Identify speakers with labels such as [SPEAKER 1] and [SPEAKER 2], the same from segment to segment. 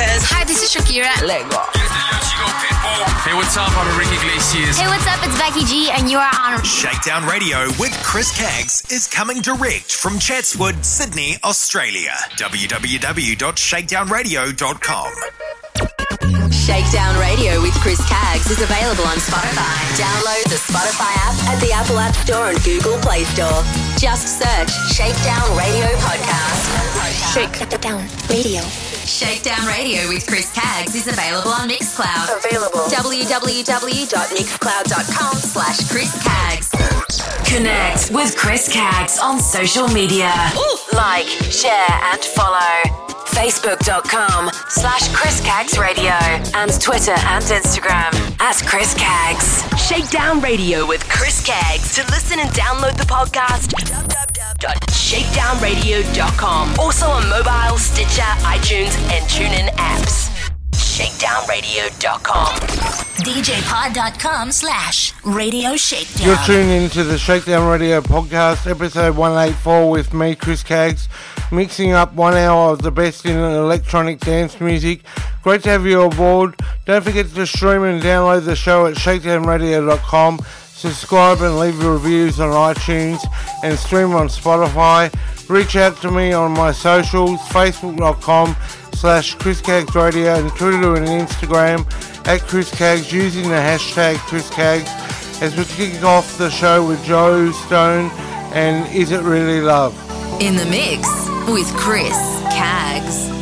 [SPEAKER 1] Lopez.
[SPEAKER 2] Hi, this is Shakira.
[SPEAKER 3] Lego.
[SPEAKER 4] Hey, what's up? I'm Enrique Iglesias.
[SPEAKER 2] Hey, what's up? It's Becky G, and you are on
[SPEAKER 5] Shakedown Radio with Chris Caggs is coming direct from Chatswood, Sydney, Australia. www.shakedownradio.com.
[SPEAKER 6] Shakedown Radio with Chris Caggs is available on Spotify. Download the Spotify app at the Apple App Store and Google Play Store. Just search Shakedown Radio Podcast.
[SPEAKER 2] Shakedown Radio.
[SPEAKER 6] Shakedown Radio with Chris Caggs is available on Mixcloud. Available. www.mixcloud.com slash Chris Caggs. Connect with Chris Caggs on social media. Like, share and follow. Facebook.com slash Chris Caggs Radio and Twitter and Instagram at Chris Caggs. Shakedown Radio with Chris Caggs. To listen and download the podcast, www.shakedownradio.com. Also on mobile, Stitcher, iTunes, and TuneIn apps. ShakedownRadio.com.
[SPEAKER 7] DJpod.com slash Radio Shakedown.
[SPEAKER 8] You're tuned into the Shakedown Radio podcast, episode 184, with me, Chris Caggs, mixing up one hour of the best in electronic dance music. Great to have you aboard. Don't forget to stream and download the show at shakedownradio.com. Subscribe and leave your reviews on iTunes and stream on Spotify. Reach out to me on my socials, facebook.com slash Chris Caggs Radio and Twitter and Instagram at Chris Caggs using the hashtag Chris Caggs as we kick off the show with Joe Stone and Is It Really Love?
[SPEAKER 6] In the mix with Chris Caggs.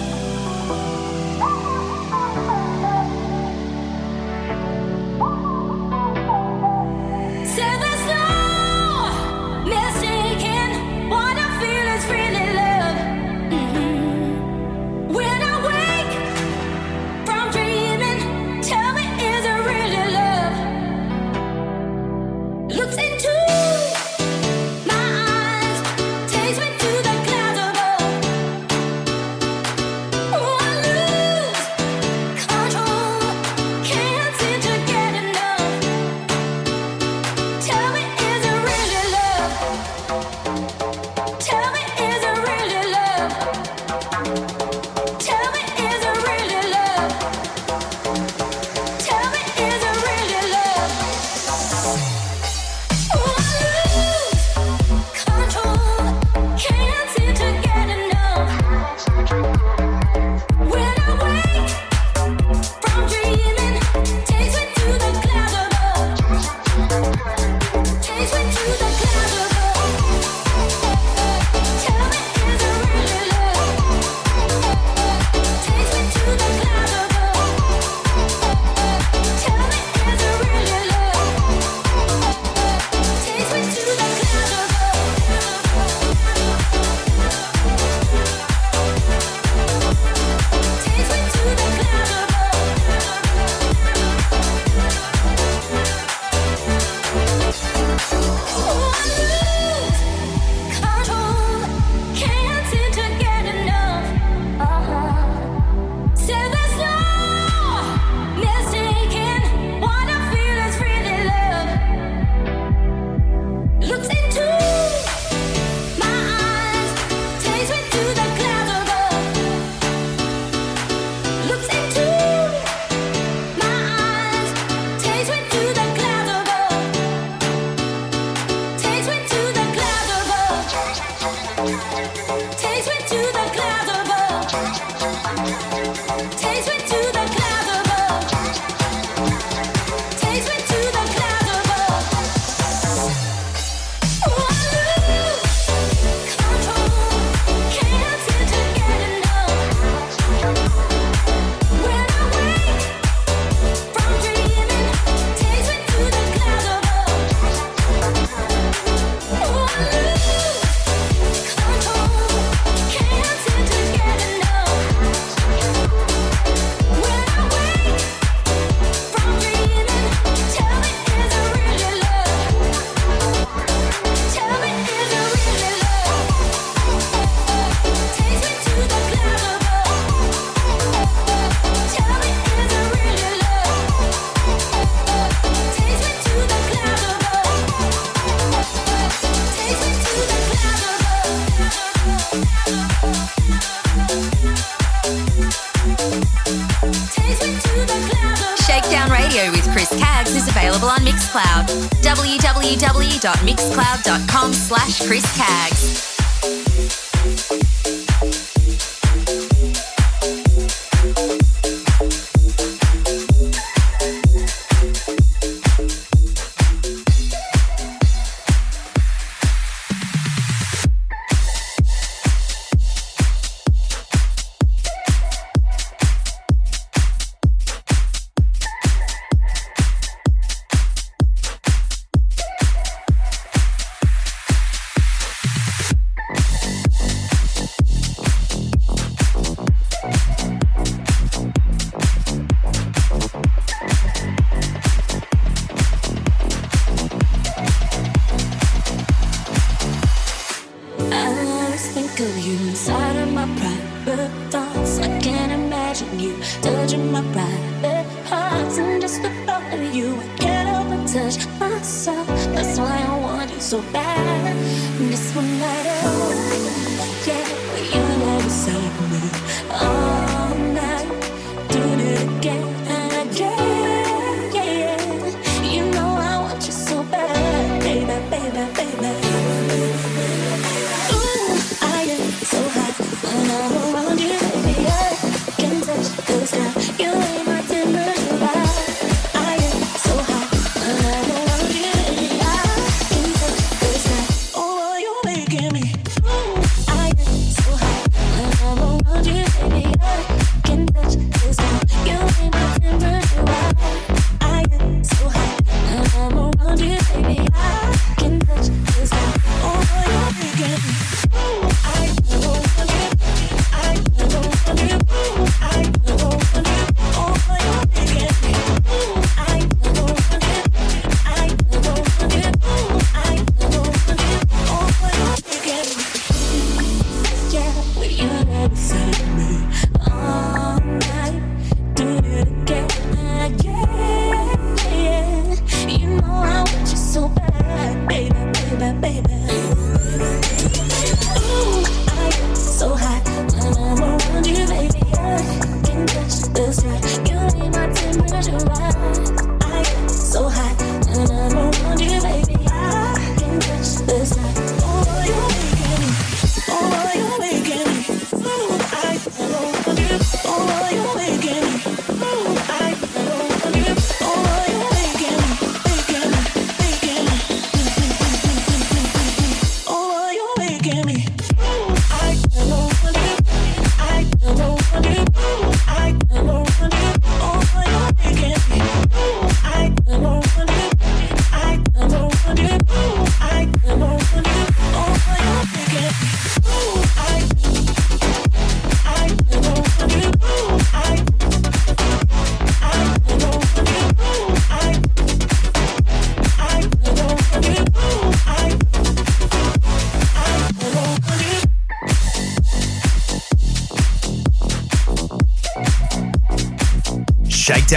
[SPEAKER 1] Slash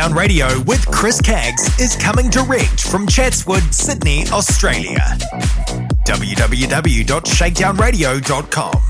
[SPEAKER 9] Shakedown Radio with Chris Caggs is coming direct from Chatswood, Sydney, Australia. www.shakedownradio.com.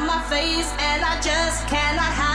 [SPEAKER 10] my face, and I
[SPEAKER 11] just cannot hide.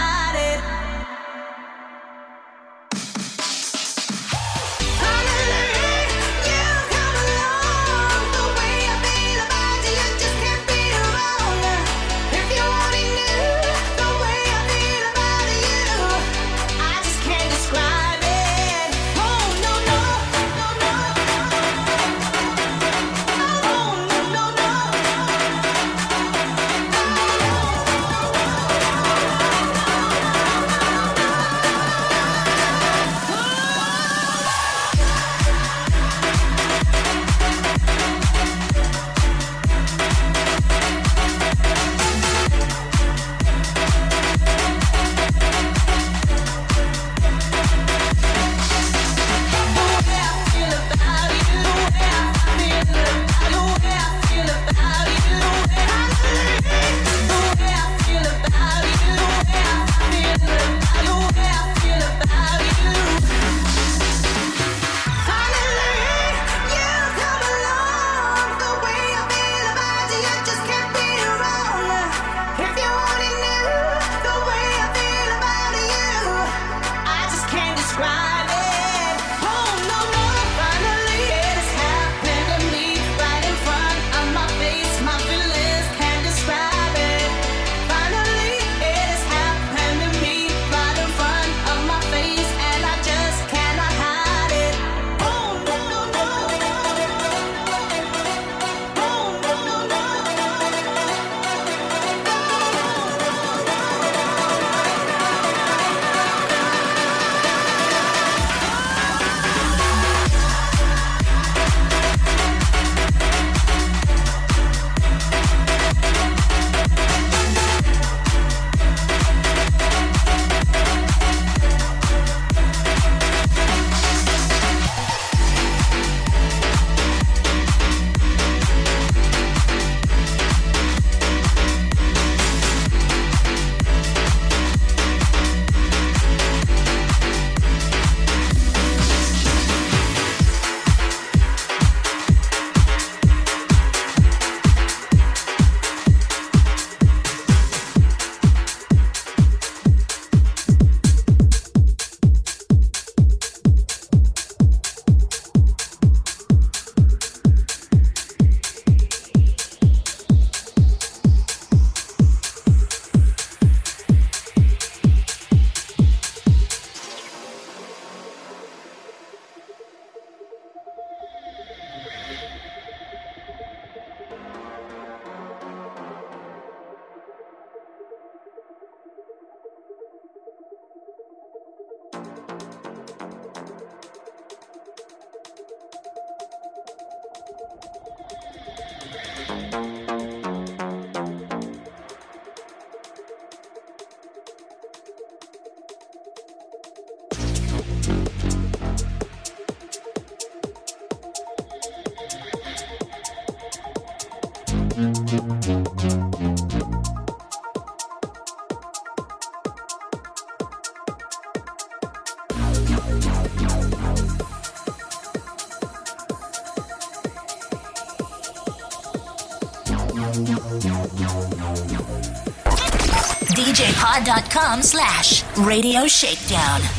[SPEAKER 11] djpod.com slash radio shakedown.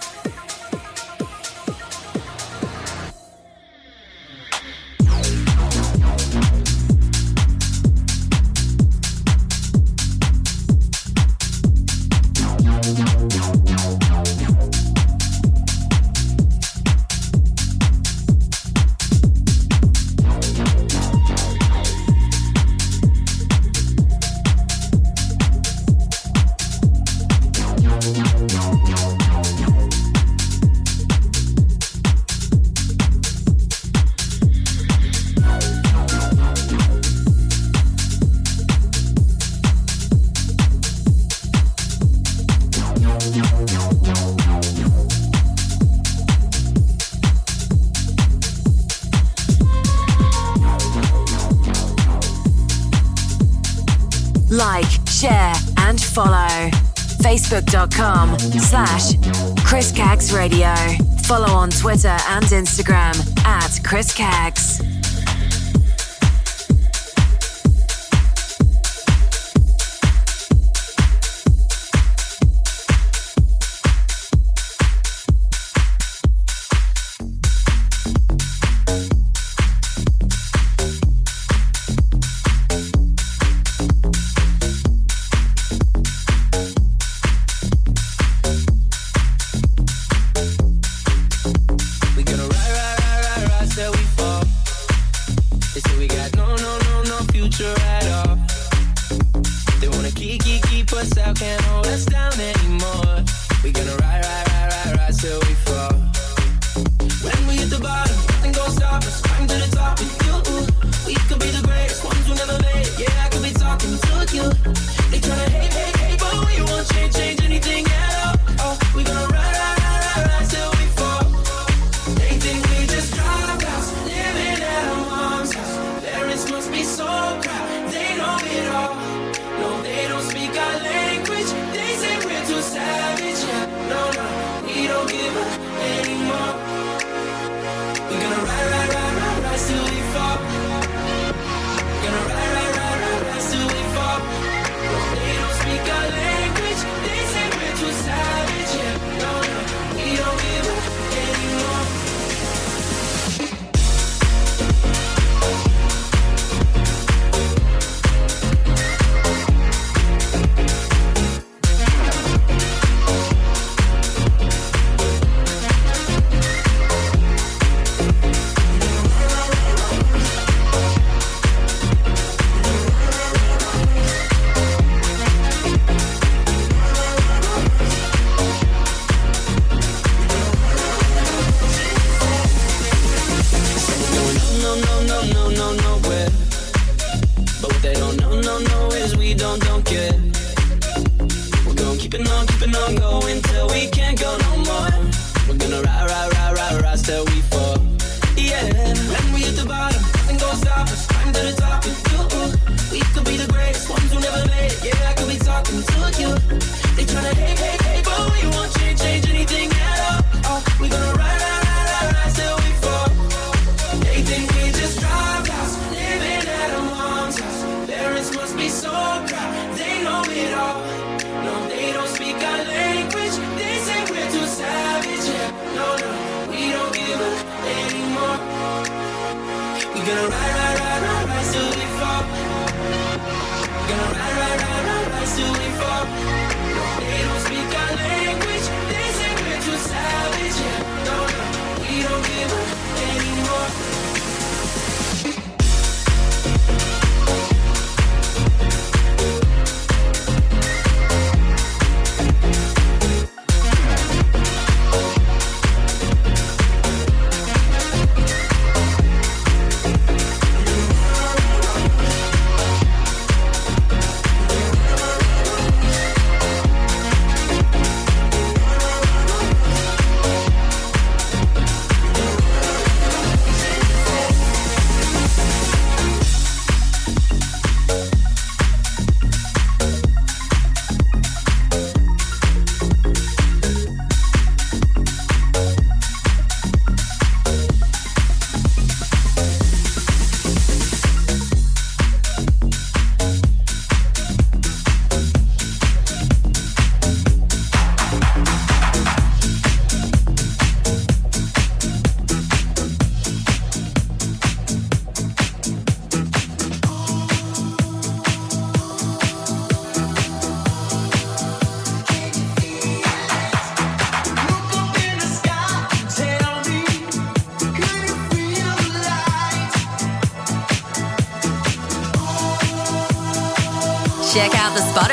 [SPEAKER 11] Follow on Twitter and Instagram at Chris Caggs.
[SPEAKER 3] They tryna hate, hate, hate, but we won't change, change. up.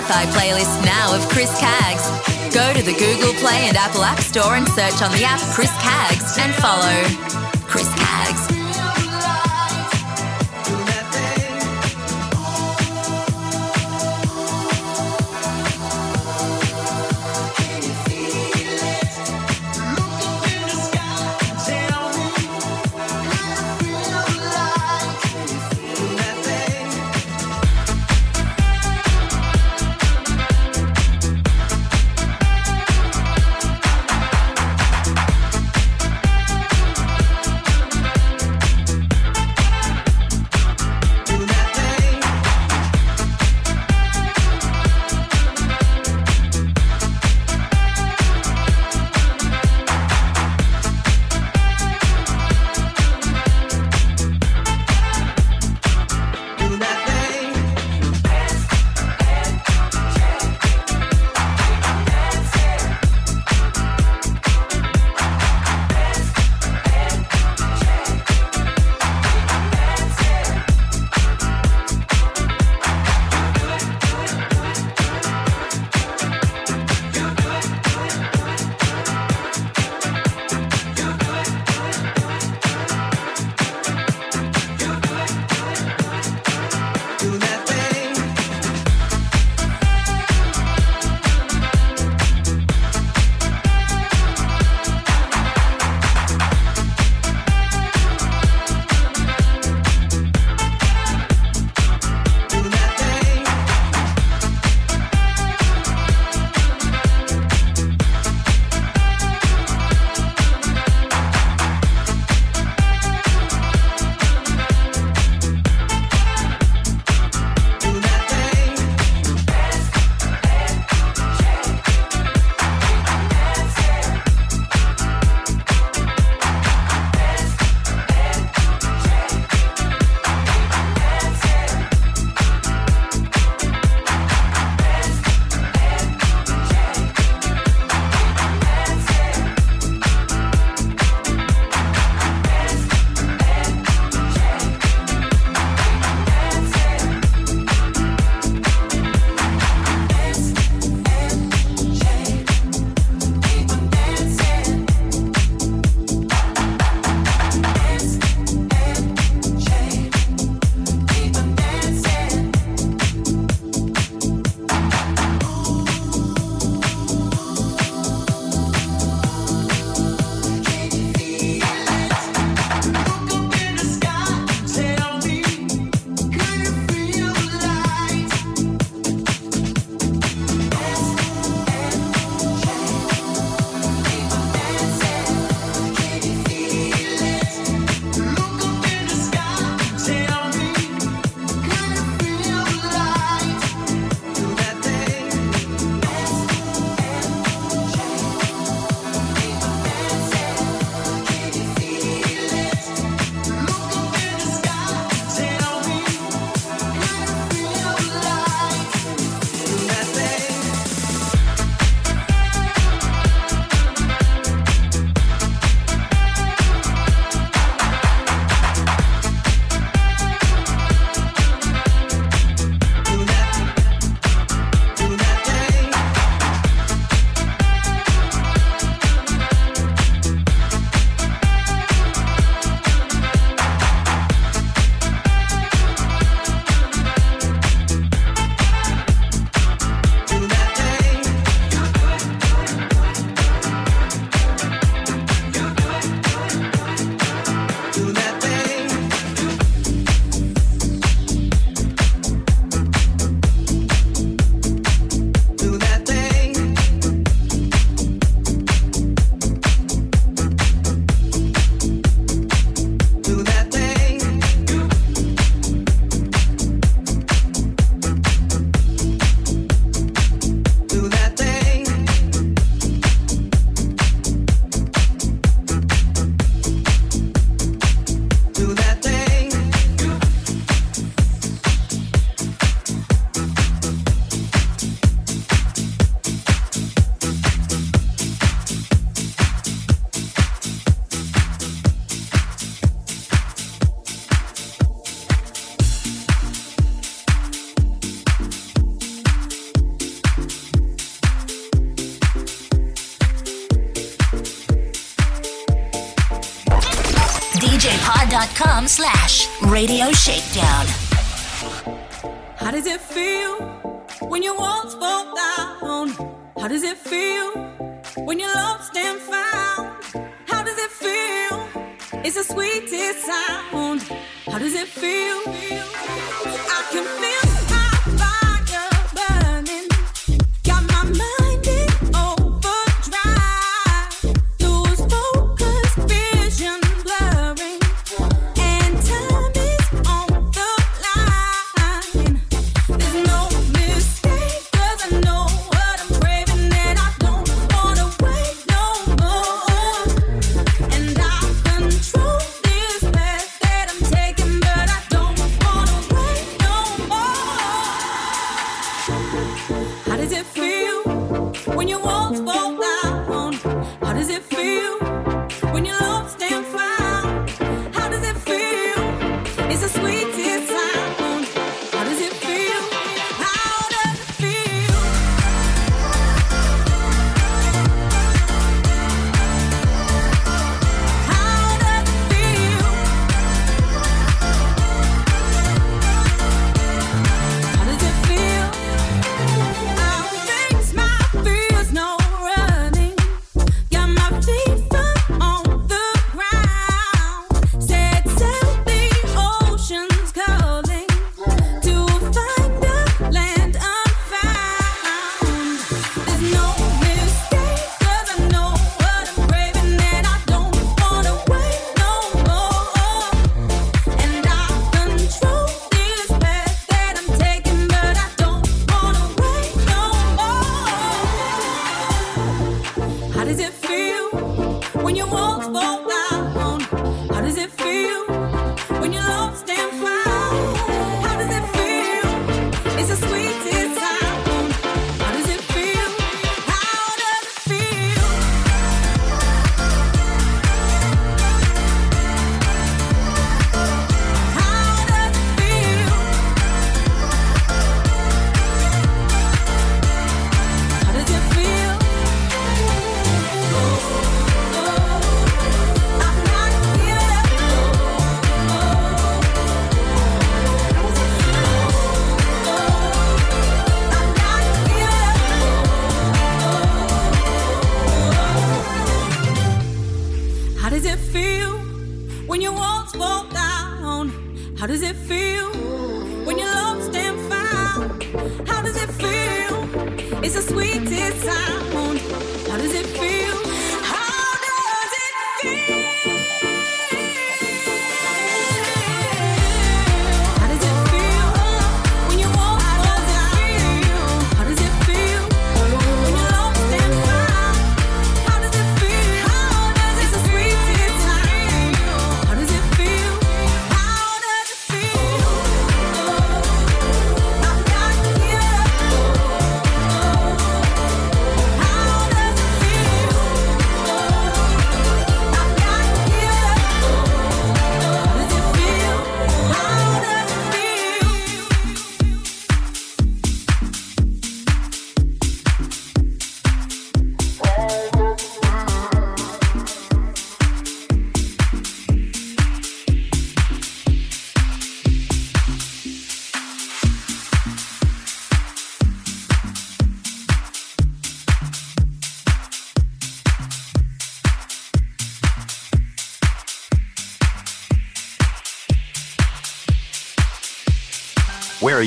[SPEAKER 1] Spotify playlist now of Chris Caggs. Go to the Google Play and Apple App Store and search on the app Chris Caggs and follow.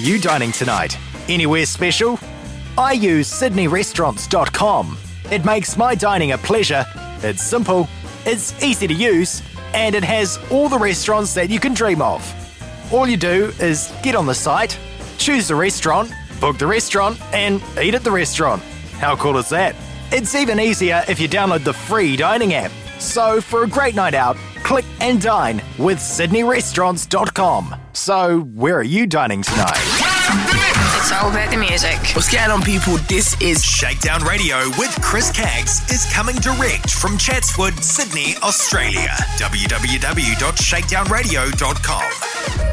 [SPEAKER 5] You dining tonight? Anywhere special? I use sydneyrestaurants.com. It makes my dining a pleasure. It's simple, it's easy to use, and it has all the restaurants that you can dream of. All you do is get on the site, choose the restaurant, book the restaurant, and eat at the restaurant. How cool is that? It's even easier if you download the free dining app. So, for a great night out, click and dine with sydneyrestaurants.com. So, where are you dining tonight?
[SPEAKER 2] All about the music.
[SPEAKER 12] What's going on, people? This is
[SPEAKER 5] Shakedown Radio with Chris Caggs is coming direct from Chatswood, Sydney, Australia. www.shakedownradio.com.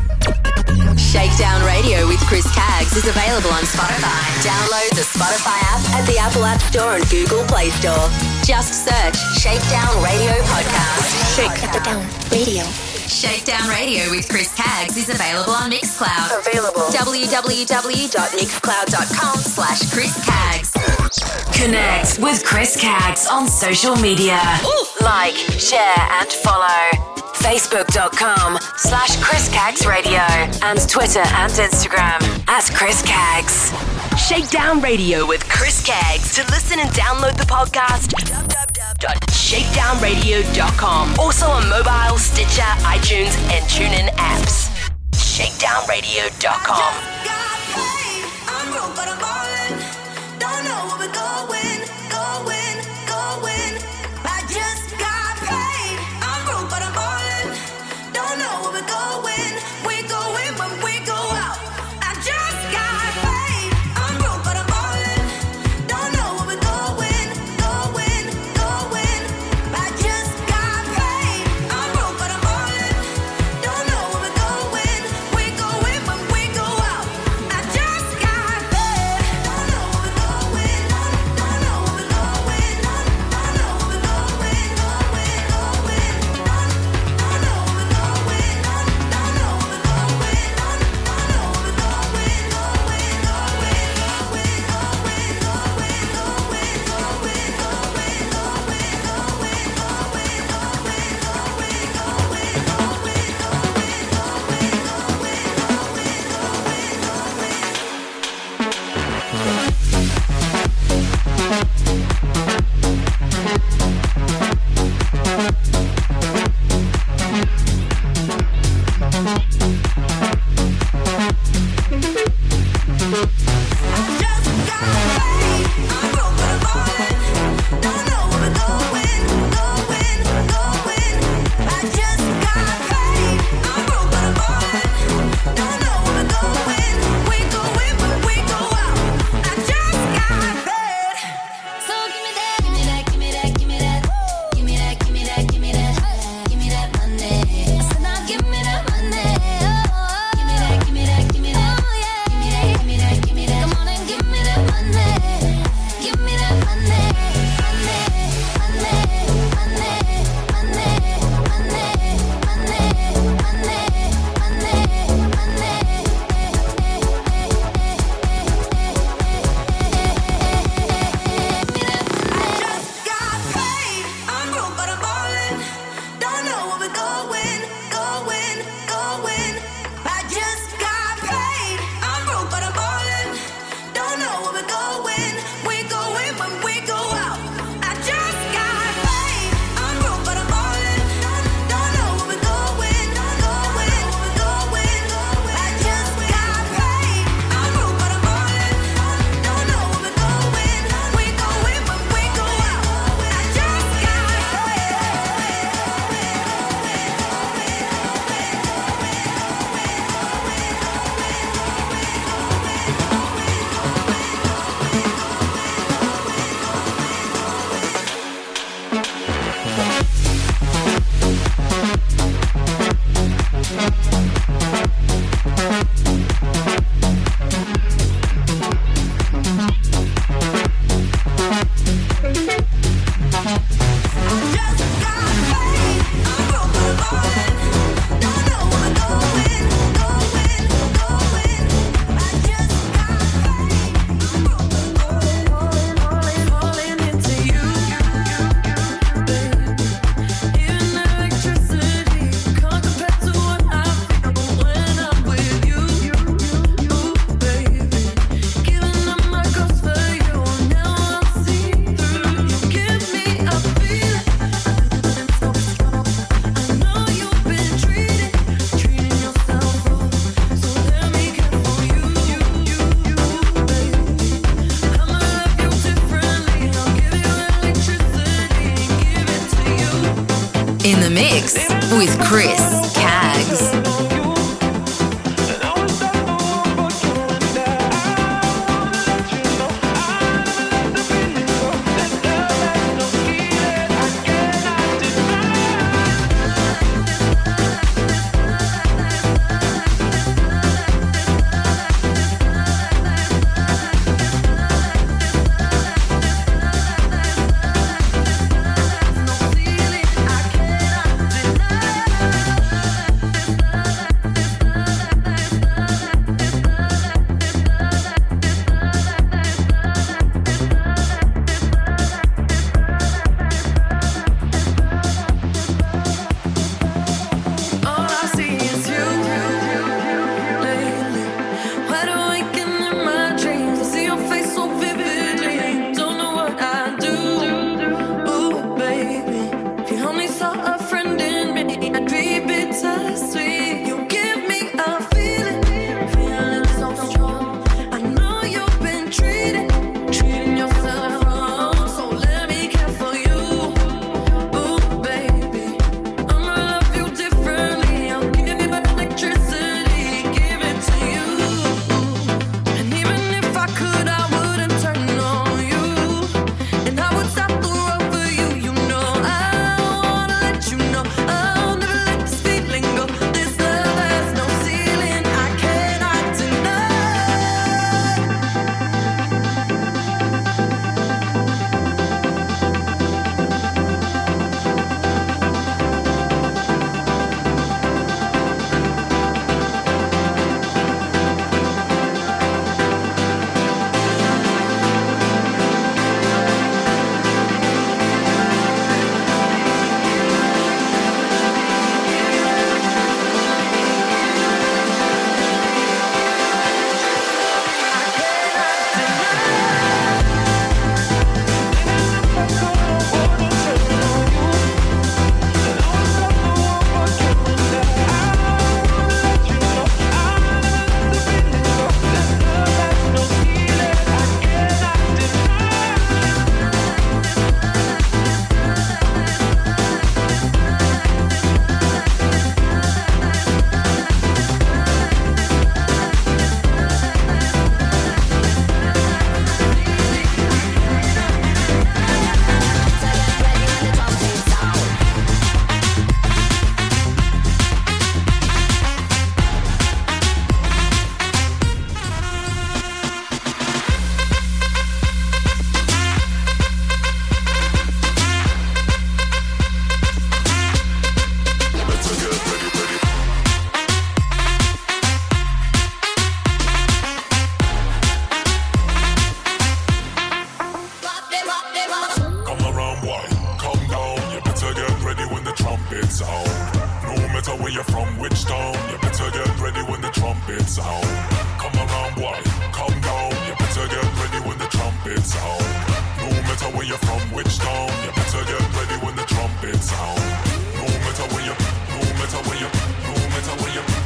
[SPEAKER 6] Shakedown Radio with Chris Caggs is available on Spotify. Download the Spotify app at the Apple App Store and Google Play Store.
[SPEAKER 1] Just search Shakedown Radio Podcast.
[SPEAKER 2] Shakedown Radio.
[SPEAKER 1] Shakedown Radio with Chris Caggs is available on Mixcloud.
[SPEAKER 6] Available.
[SPEAKER 1] www.mixcloud.com slash Chris Caggs.
[SPEAKER 6] Connect with Chris Caggs on social media. Like, share, and follow. Facebook.com slash Chris Caggs Radio and Twitter and Instagram at Chris Caggs.
[SPEAKER 11] Shakedown Radio with Chris Caggs. To listen and download the podcast, www.shakedownradio.com. Also on mobile, Stitcher, iTunes, and TuneIn apps. Shakedownradio.com.
[SPEAKER 1] sound. No
[SPEAKER 13] matter where you're from, which town, you better get ready when the trumpet sound. Come around, boy, come down. You better get ready when the trumpet sound. No matter where you're from, which town, you better get ready when the trumpet sound. No matter where you, no matter where you, no matter where you.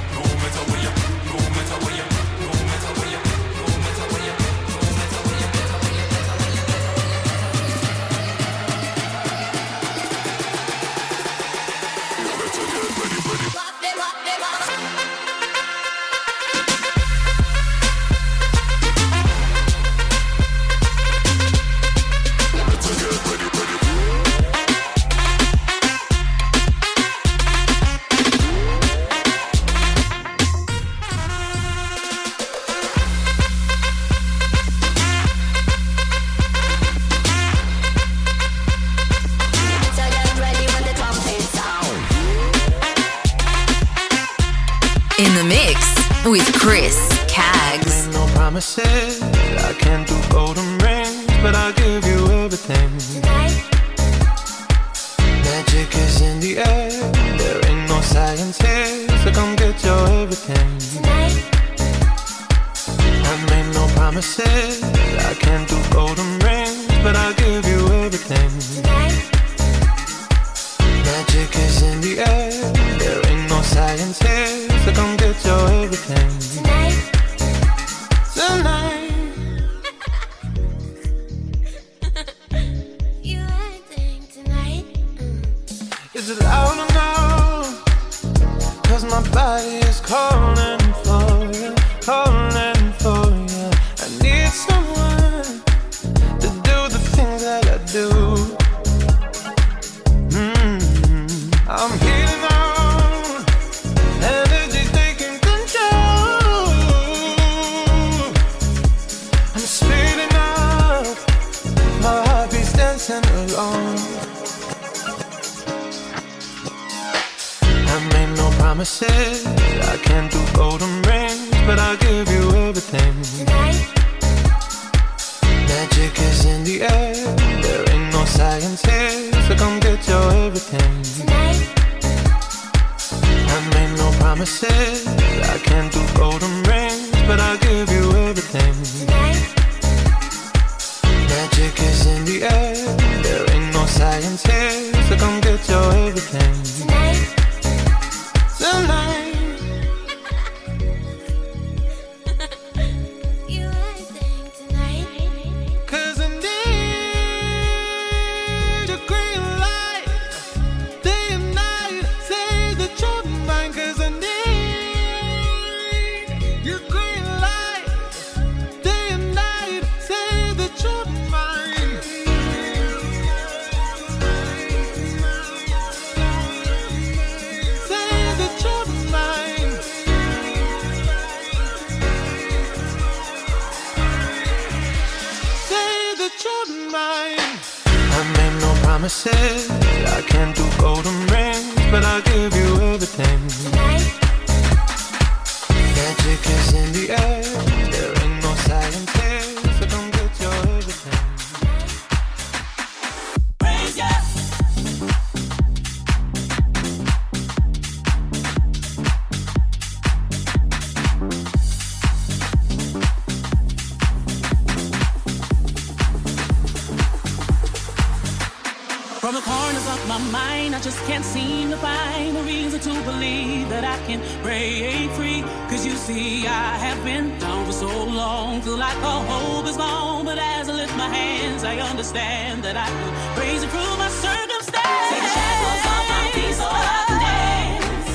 [SPEAKER 14] my
[SPEAKER 15] mind. I just can't seem to find a reason to believe that I can break free. Cause you see, I have been down for so long. Feel like all hope is gone. But as I lift my hands, I understand that I can praise and prove my circumstance. Take the shackles off my feet so I can dance.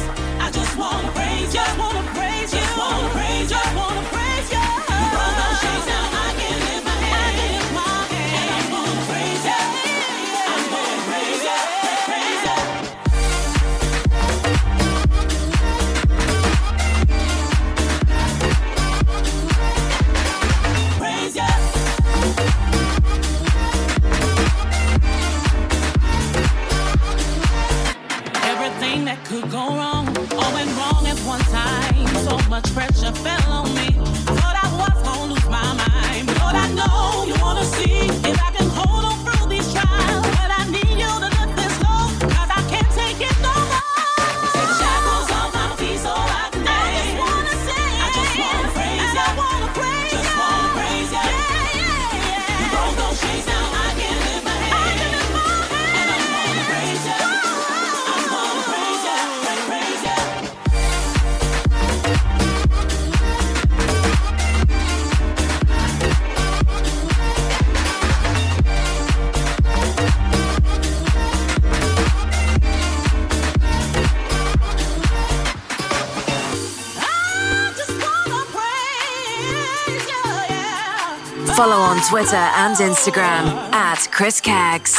[SPEAKER 15] I just wanna praise, Follow on Twitter and Instagram at Chris Caggs.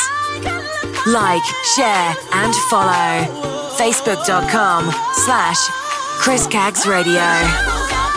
[SPEAKER 15] Like, share, and follow. Facebook.com slash Chris Caggs Radio.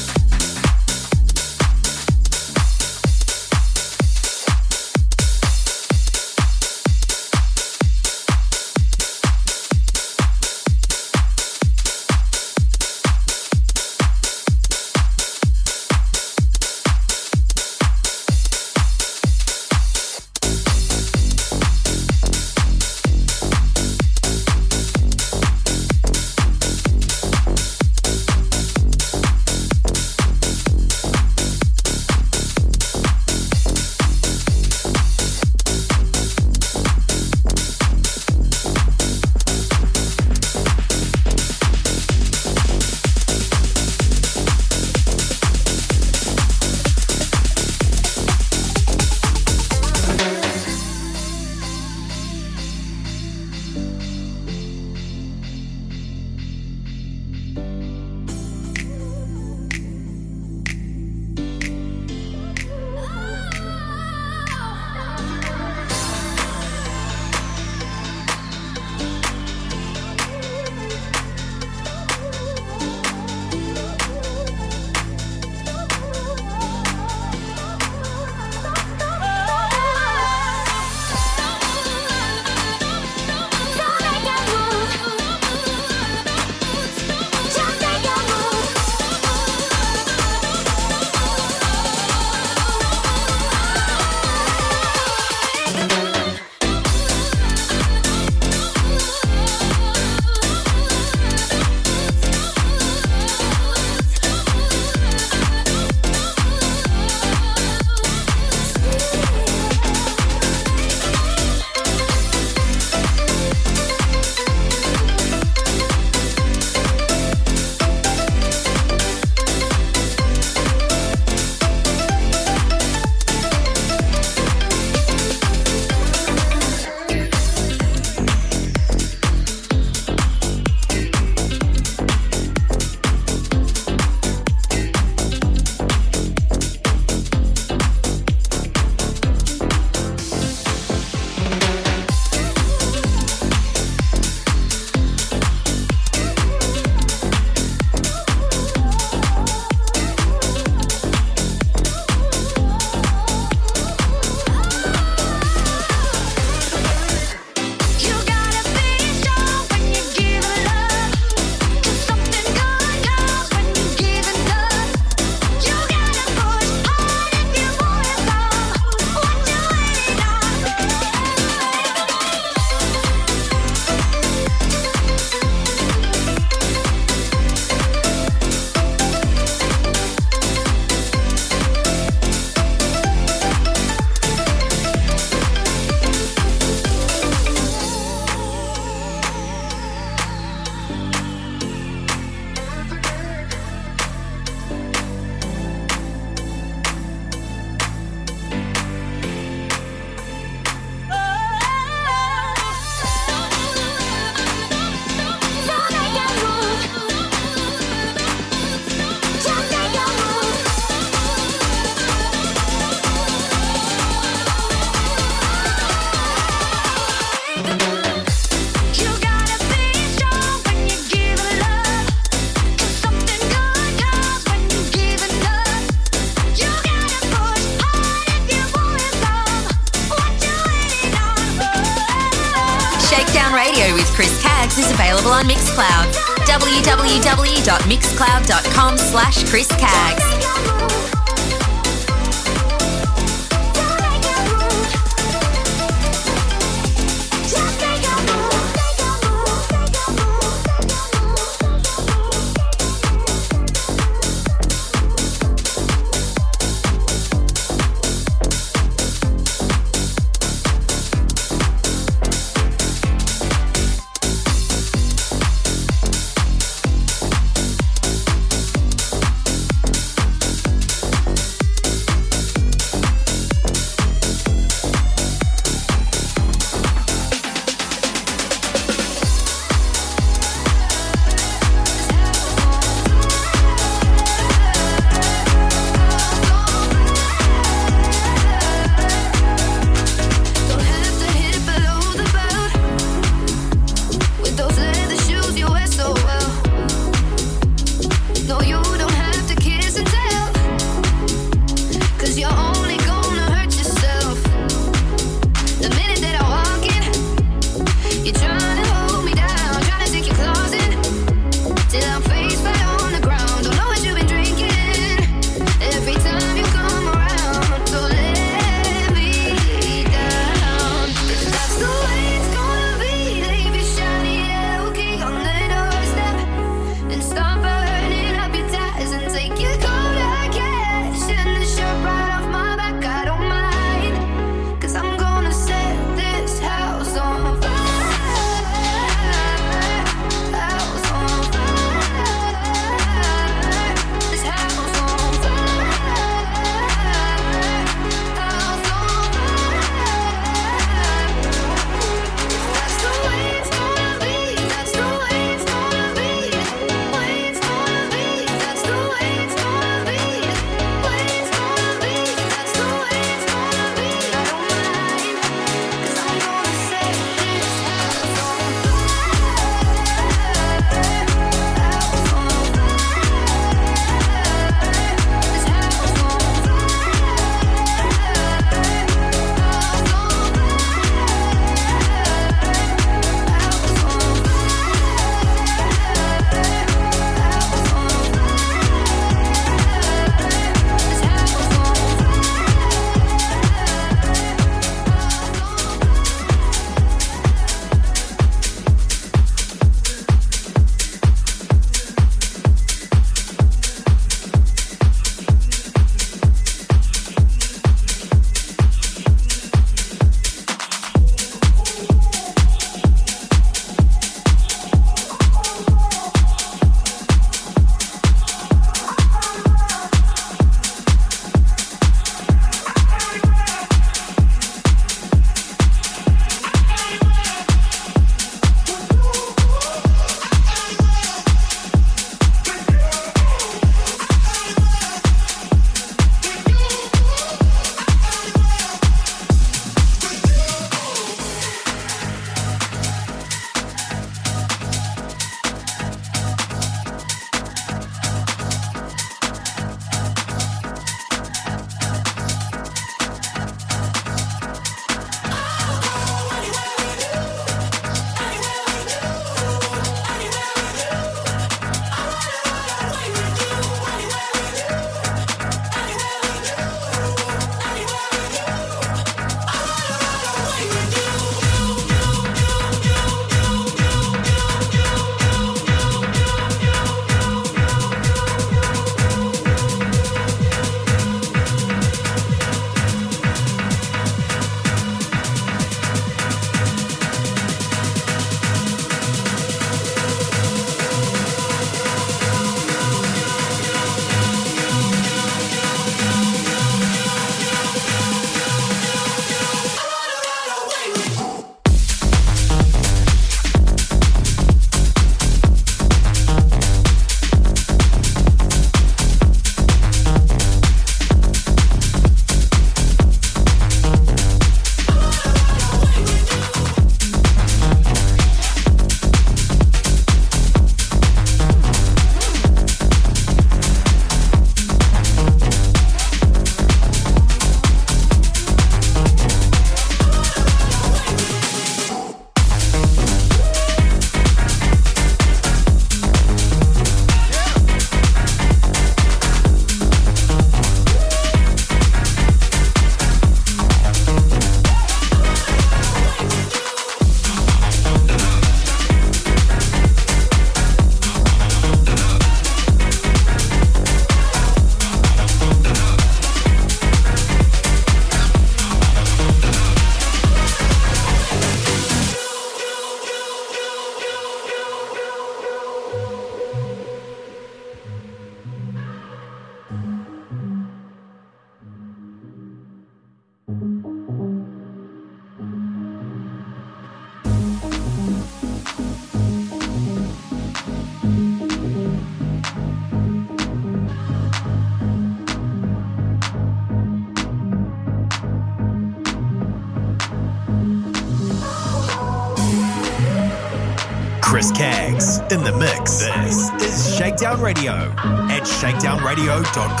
[SPEAKER 1] shakedownradio.com.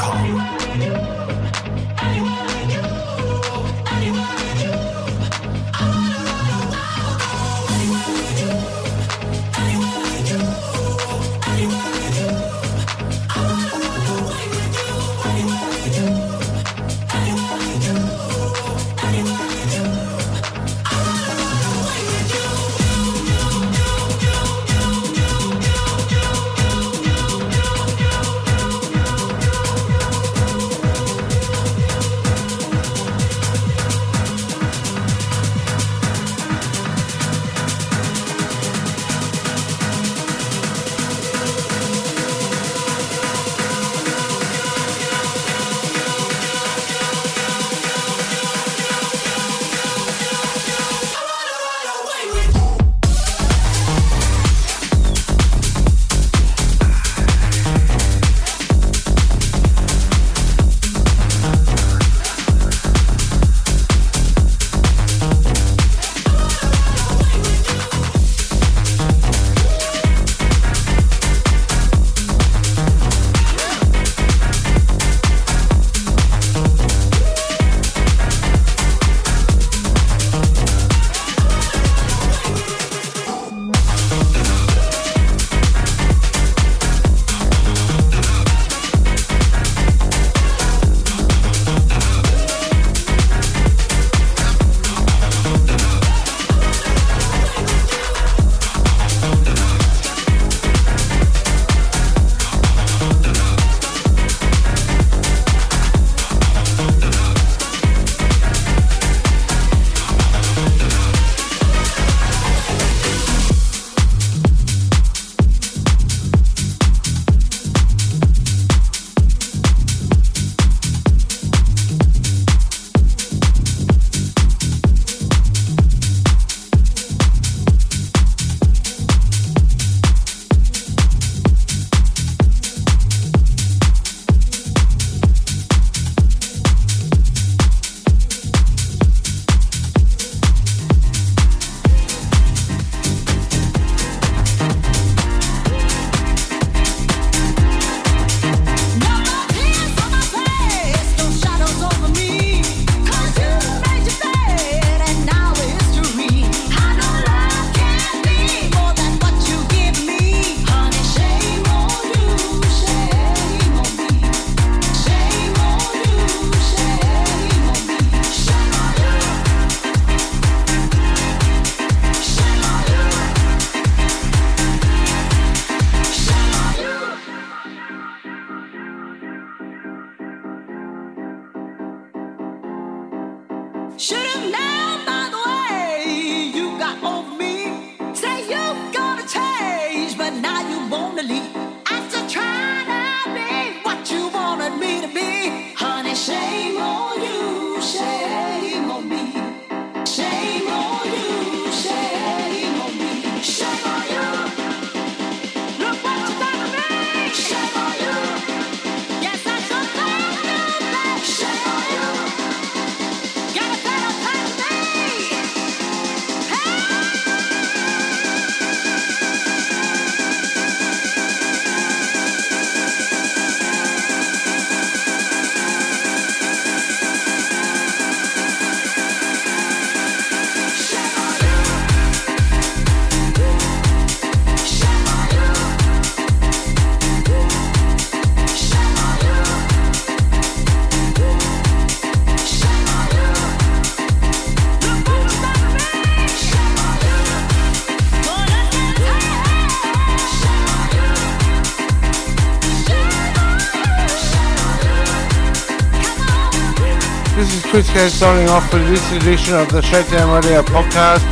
[SPEAKER 8] This is Chris Caggs signing off for this edition of the Shakedown Radio podcast.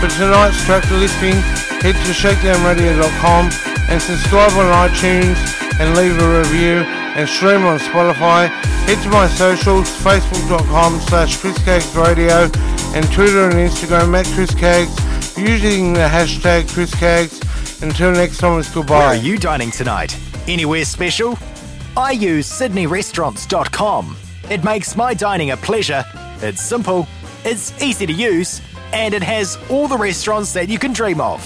[SPEAKER 8] For tonight's track listing, head to shakedownradio.com and subscribe on iTunes and leave a review and stream on Spotify. Head to my socials, facebook.com slash chriscagsradio and Twitter and Instagram at chriscags using the hashtag chriscags. Until next time, it's goodbye.
[SPEAKER 1] Where are you dining tonight? Anywhere special? I use sydneyrestaurants.com. It makes my dining a pleasure. It's simple, it's easy to use, and it has all the restaurants that you can dream of.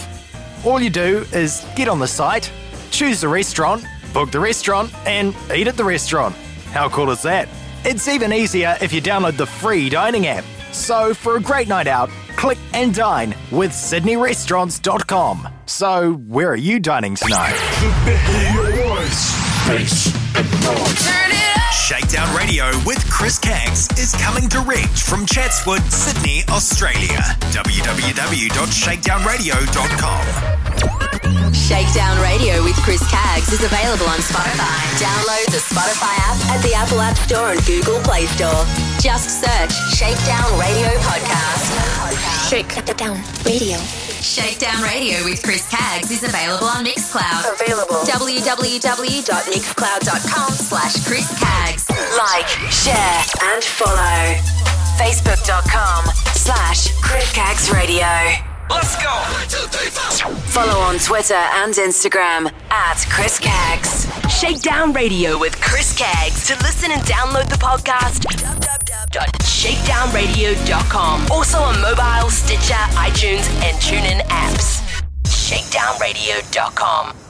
[SPEAKER 5] All you do is get on the site, choose the restaurant, book the restaurant, and eat at the restaurant. How cool is that? It's even easier if you download the free dining app. So, for a great night out, click and dine with SydneyRestaurants.com. So, where are you dining tonight?
[SPEAKER 16] Shakedown Radio with Chris Caggs is coming direct from Chatswood, Sydney, Australia. www.shakedownradio.com.
[SPEAKER 6] Shakedown Radio with Chris Caggs is available on Spotify. Download the Spotify app at the Apple App Store and Google Play Store. Just search Shakedown Radio Podcast. Shakedown Radio. Shakedown Radio with Chris Caggs is available on Mixcloud. Available. www.mixcloud.com slash Chris Caggs.
[SPEAKER 11] Like, share, and follow. Facebook.com slash Chris Caggs Radio.
[SPEAKER 16] Let's go.
[SPEAKER 11] Follow on Twitter and Instagram at Chris Caggs.
[SPEAKER 17] Shakedown Radio with Chris Caggs. To listen and download the podcast, www.shakedownradio.com. Also on mobile, Stitcher, iTunes, and TuneIn apps. Shakedownradio.com.